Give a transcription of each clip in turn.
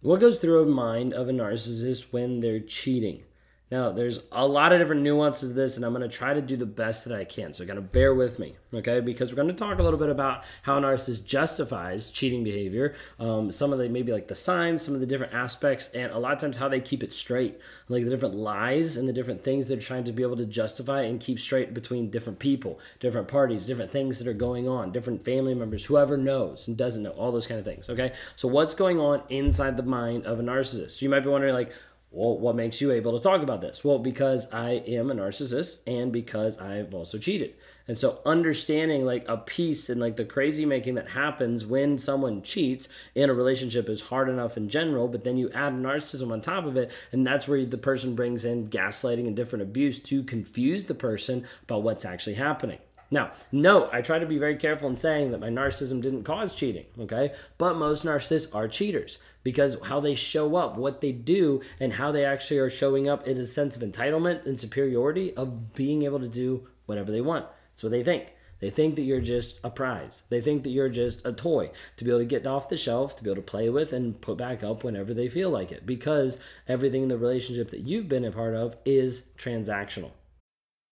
What goes through a mind of a narcissist when they're cheating? Now, there's a lot of different nuances to this, and I'm going to try to do the best that I can. So, kind of bear with me, okay? Because we're going to talk a little bit about how a narcissist justifies cheating behavior, um, some of the maybe like the signs, some of the different aspects, and a lot of times how they keep it straight, like the different lies and the different things they're trying to be able to justify and keep straight between different people, different parties, different things that are going on, different family members, whoever knows and doesn't know, all those kind of things, okay? So, what's going on inside the mind of a narcissist? So, you might be wondering, like, well, what makes you able to talk about this? Well, because I am a narcissist and because I've also cheated. And so understanding like a piece and like the crazy making that happens when someone cheats in a relationship is hard enough in general, but then you add narcissism on top of it, and that's where the person brings in gaslighting and different abuse to confuse the person about what's actually happening. Now, note, I try to be very careful in saying that my narcissism didn't cause cheating, okay? But most narcissists are cheaters because how they show up, what they do, and how they actually are showing up is a sense of entitlement and superiority of being able to do whatever they want. That's what they think. They think that you're just a prize. They think that you're just a toy to be able to get off the shelf, to be able to play with and put back up whenever they feel like it because everything in the relationship that you've been a part of is transactional.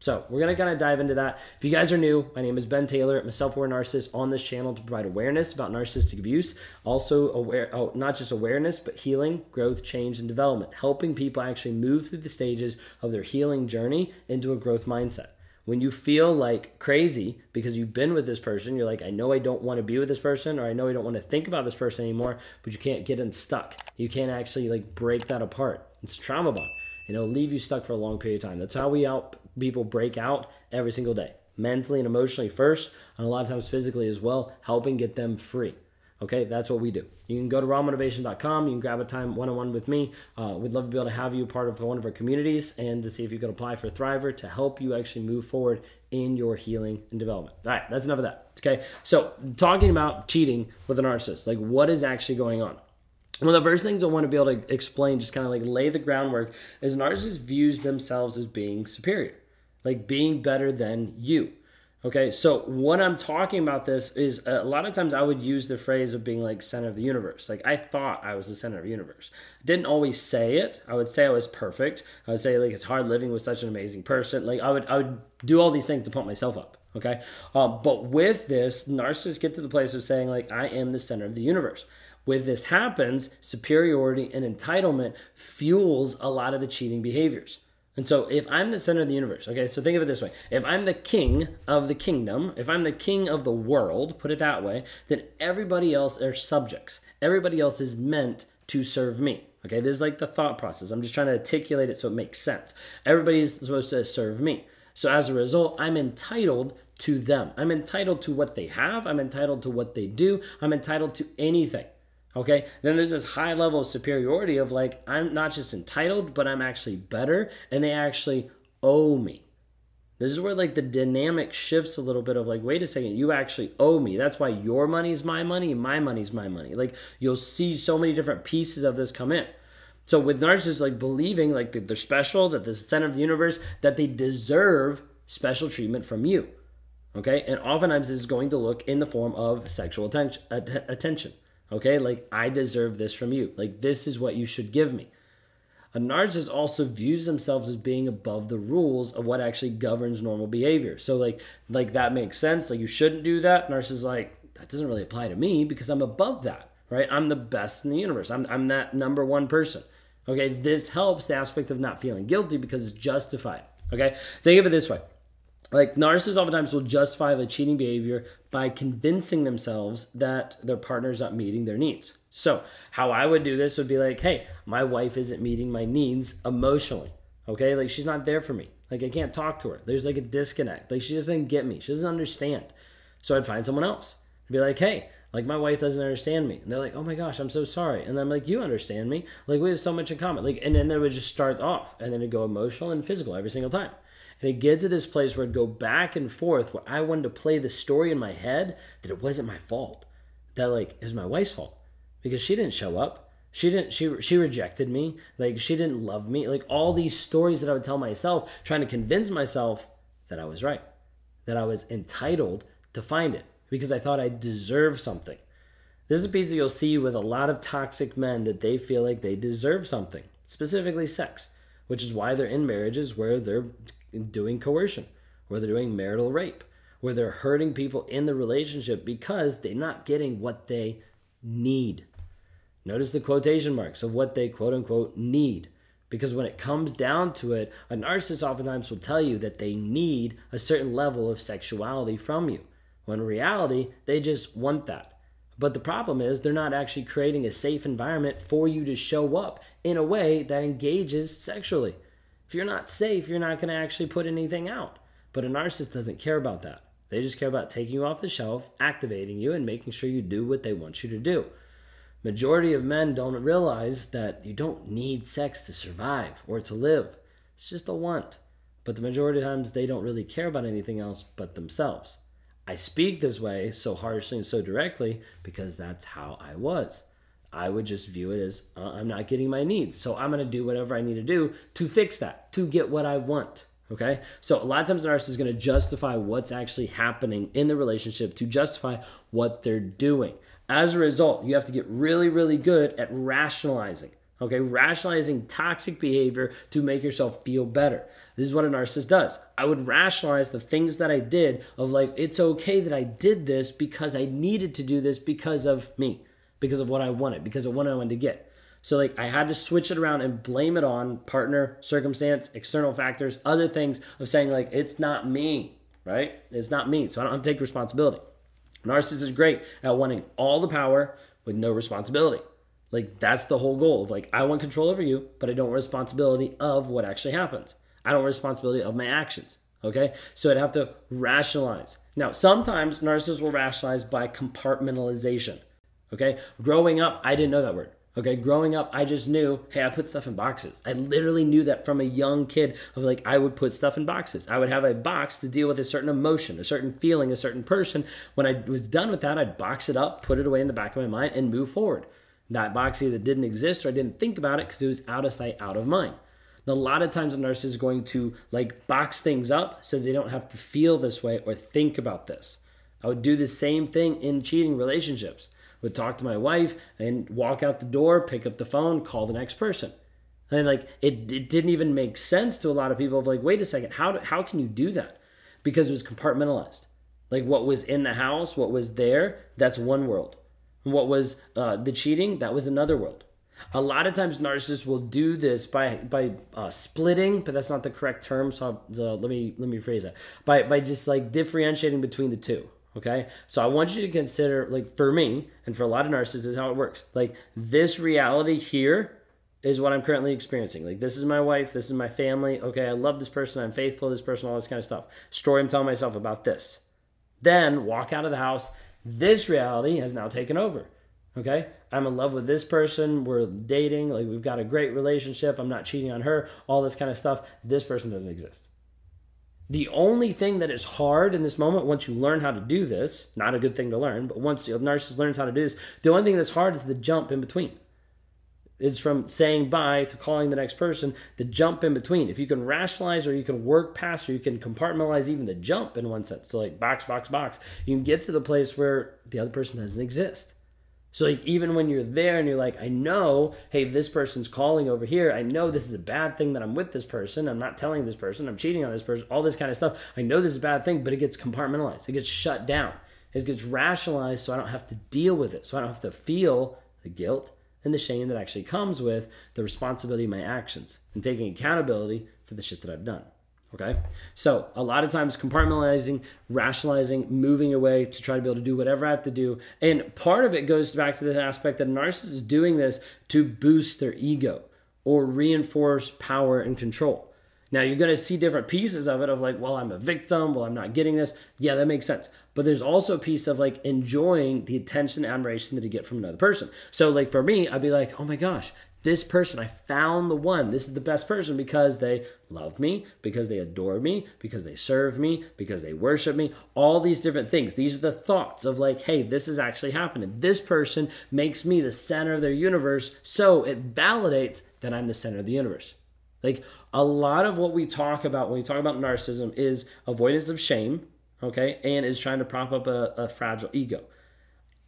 So we're gonna kind of dive into that. If you guys are new, my name is Ben Taylor. I'm a self-aware narcissist on this channel to provide awareness about narcissistic abuse. Also aware, oh, not just awareness, but healing, growth, change, and development, helping people actually move through the stages of their healing journey into a growth mindset. When you feel like crazy because you've been with this person, you're like, I know I don't want to be with this person, or I know I don't want to think about this person anymore, but you can't get unstuck. You can't actually like break that apart. It's trauma bond and it'll leave you stuck for a long period of time. That's how we help people break out every single day, mentally and emotionally first, and a lot of times physically as well, helping get them free. Okay, that's what we do. You can go to rawmotivation.com. You can grab a time one on one with me. Uh, we'd love to be able to have you part of one of our communities and to see if you could apply for Thriver to help you actually move forward in your healing and development. All right, that's enough of that. Okay, so talking about cheating with a narcissist, like what is actually going on? One of the first things I want to be able to explain, just kind of like lay the groundwork, is narcissists views themselves as being superior, like being better than you. Okay, so what I'm talking about this is a lot of times I would use the phrase of being like center of the universe. Like I thought I was the center of the universe. Didn't always say it. I would say I was perfect. I would say like it's hard living with such an amazing person. Like I would I would do all these things to pump myself up. Okay, uh, but with this, narcissists get to the place of saying like I am the center of the universe. When this happens, superiority and entitlement fuels a lot of the cheating behaviors. And so, if I'm the center of the universe, okay, so think of it this way if I'm the king of the kingdom, if I'm the king of the world, put it that way, then everybody else are subjects. Everybody else is meant to serve me. Okay, this is like the thought process. I'm just trying to articulate it so it makes sense. Everybody is supposed to serve me. So, as a result, I'm entitled to them. I'm entitled to what they have. I'm entitled to what they do. I'm entitled to anything. Okay, then there's this high level of superiority of like, I'm not just entitled, but I'm actually better, and they actually owe me. This is where like the dynamic shifts a little bit of like, wait a second, you actually owe me. That's why your money's my money my money's my money. Like you'll see so many different pieces of this come in. So with narcissists like believing like they're special, that the center of the universe, that they deserve special treatment from you. Okay, and oftentimes this is going to look in the form of sexual attention. attention. Okay, like I deserve this from you. Like this is what you should give me. A narcissist also views themselves as being above the rules of what actually governs normal behavior. So like like that makes sense. Like you shouldn't do that. Narcissist like that doesn't really apply to me because I'm above that. right? I'm the best in the universe. I'm, I'm that number one person. Okay, this helps the aspect of not feeling guilty because it's justified. Okay, think of it this way like narcissists oftentimes will justify the cheating behavior by convincing themselves that their partner is not meeting their needs. So, how I would do this would be like, hey, my wife isn't meeting my needs emotionally. Okay, like she's not there for me. Like I can't talk to her. There's like a disconnect. Like she doesn't get me. She doesn't understand. So I'd find someone else. I'd be like, hey, like my wife doesn't understand me. And they're like, oh my gosh, I'm so sorry. And I'm like, you understand me. Like we have so much in common. Like, and then they would just start off and then it'd go emotional and physical every single time. And it gets to this place where I'd go back and forth where I wanted to play the story in my head that it wasn't my fault. That like it was my wife's fault. Because she didn't show up. She didn't she she rejected me. Like she didn't love me. Like all these stories that I would tell myself, trying to convince myself that I was right. That I was entitled to find it because I thought I deserved something. This is a piece that you'll see with a lot of toxic men that they feel like they deserve something, specifically sex, which is why they're in marriages where they're doing coercion, where they're doing marital rape, where they're hurting people in the relationship because they're not getting what they need. Notice the quotation marks of what they quote unquote need. Because when it comes down to it, a narcissist oftentimes will tell you that they need a certain level of sexuality from you. When in reality, they just want that. But the problem is, they're not actually creating a safe environment for you to show up in a way that engages sexually. If you're not safe, you're not going to actually put anything out. But a narcissist doesn't care about that. They just care about taking you off the shelf, activating you, and making sure you do what they want you to do. Majority of men don't realize that you don't need sex to survive or to live. It's just a want. But the majority of times they don't really care about anything else but themselves. I speak this way so harshly and so directly because that's how I was. I would just view it as uh, I'm not getting my needs. So I'm going to do whatever I need to do to fix that, to get what I want. Okay. So a lot of times, the narcissist is going to justify what's actually happening in the relationship to justify what they're doing. As a result, you have to get really, really good at rationalizing. Okay, rationalizing toxic behavior to make yourself feel better. This is what a narcissist does. I would rationalize the things that I did of like, it's okay that I did this because I needed to do this because of me because of what I wanted, because of what I wanted to get. So like I had to switch it around and blame it on partner, circumstance, external factors, other things of saying like it's not me, right? It's not me. So I don't take responsibility. Narcissist is great at wanting all the power with no responsibility. Like that's the whole goal of like I want control over you, but I don't want responsibility of what actually happens. I don't want responsibility of my actions. Okay? So I'd have to rationalize. Now, sometimes narcissists will rationalize by compartmentalization. Okay. Growing up, I didn't know that word. Okay. Growing up, I just knew, hey, I put stuff in boxes. I literally knew that from a young kid of like, I would put stuff in boxes. I would have a box to deal with a certain emotion, a certain feeling, a certain person. When I was done with that, I'd box it up, put it away in the back of my mind, and move forward. That box either didn't exist or I didn't think about it because it was out of sight, out of mind. Now, a lot of times a nurse is going to like box things up so they don't have to feel this way or think about this. I would do the same thing in cheating relationships would talk to my wife and walk out the door, pick up the phone, call the next person. And like it, it didn't even make sense to a lot of people of like, wait a second, how, do, how can you do that? Because it was compartmentalized. Like what was in the house, what was there, that's one world. What was uh, the cheating, that was another world. A lot of times narcissists will do this by by uh, splitting, but that's not the correct term. So, so let me let me phrase that by by just like differentiating between the two. Okay. So I want you to consider, like, for me and for a lot of narcissists, is how it works. Like, this reality here is what I'm currently experiencing. Like, this is my wife. This is my family. Okay. I love this person. I'm faithful to this person, all this kind of stuff. Story I'm telling myself about this. Then walk out of the house. This reality has now taken over. Okay. I'm in love with this person. We're dating. Like, we've got a great relationship. I'm not cheating on her. All this kind of stuff. This person doesn't exist. The only thing that is hard in this moment, once you learn how to do this, not a good thing to learn, but once a narcissist learns how to do this, the only thing that's hard is the jump in between. It's from saying bye to calling the next person, the jump in between. If you can rationalize or you can work past or you can compartmentalize even the jump in one sense, so like box, box, box, you can get to the place where the other person doesn't exist. So like even when you're there and you're like, I know, hey, this person's calling over here. I know this is a bad thing that I'm with this person. I'm not telling this person. I'm cheating on this person. All this kind of stuff. I know this is a bad thing, but it gets compartmentalized. It gets shut down. It gets rationalized, so I don't have to deal with it. So I don't have to feel the guilt, and the shame that actually comes with the responsibility of my actions and taking accountability for the shit that I've done. Okay. So a lot of times compartmentalizing, rationalizing, moving away to try to be able to do whatever I have to do. And part of it goes back to the aspect that a narcissist is doing this to boost their ego or reinforce power and control. Now you're going to see different pieces of it of like, well, I'm a victim. Well, I'm not getting this. Yeah, that makes sense. But there's also a piece of like enjoying the attention and admiration that you get from another person. So like for me, I'd be like, oh my gosh, this person, I found the one. This is the best person because they love me, because they adore me, because they serve me, because they worship me, all these different things. These are the thoughts of like, hey, this is actually happening. This person makes me the center of their universe. So it validates that I'm the center of the universe. Like a lot of what we talk about when we talk about narcissism is avoidance of shame, okay, and is trying to prop up a, a fragile ego.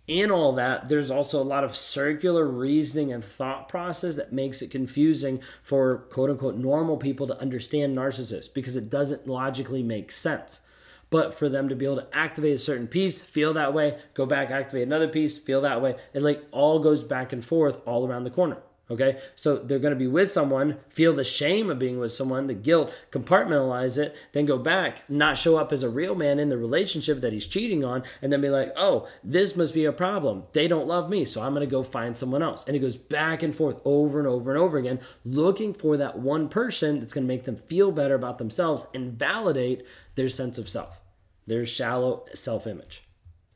In all that, there's also a lot of circular reasoning and thought process that makes it confusing for quote unquote normal people to understand narcissists because it doesn't logically make sense. But for them to be able to activate a certain piece, feel that way, go back, activate another piece, feel that way, it like all goes back and forth all around the corner. Okay, so they're going to be with someone, feel the shame of being with someone, the guilt, compartmentalize it, then go back, not show up as a real man in the relationship that he's cheating on, and then be like, oh, this must be a problem. They don't love me, so I'm going to go find someone else. And it goes back and forth over and over and over again, looking for that one person that's going to make them feel better about themselves and validate their sense of self, their shallow self image.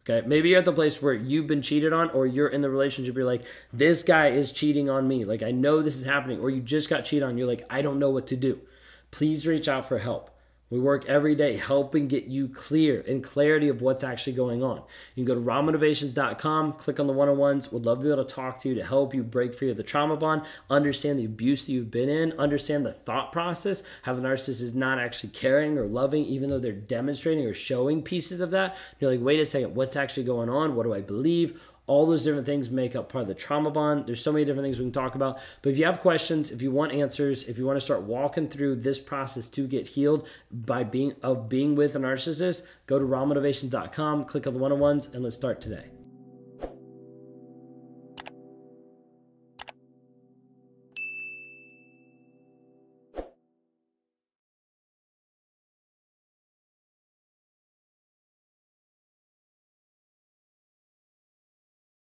Okay. Maybe you're at the place where you've been cheated on, or you're in the relationship, you're like, this guy is cheating on me. Like, I know this is happening, or you just got cheated on. You're like, I don't know what to do. Please reach out for help. We work every day helping get you clear and clarity of what's actually going on. You can go to rawmotivations.com, click on the one on ones. Would love to be able to talk to you to help you break free of the trauma bond, understand the abuse that you've been in, understand the thought process, how the narcissist is not actually caring or loving, even though they're demonstrating or showing pieces of that. You're like, wait a second, what's actually going on? What do I believe? All those different things make up part of the trauma bond. There's so many different things we can talk about. But if you have questions, if you want answers, if you want to start walking through this process to get healed by being of being with a narcissist, go to rawmotivations.com, click on the one-on-ones, and let's start today.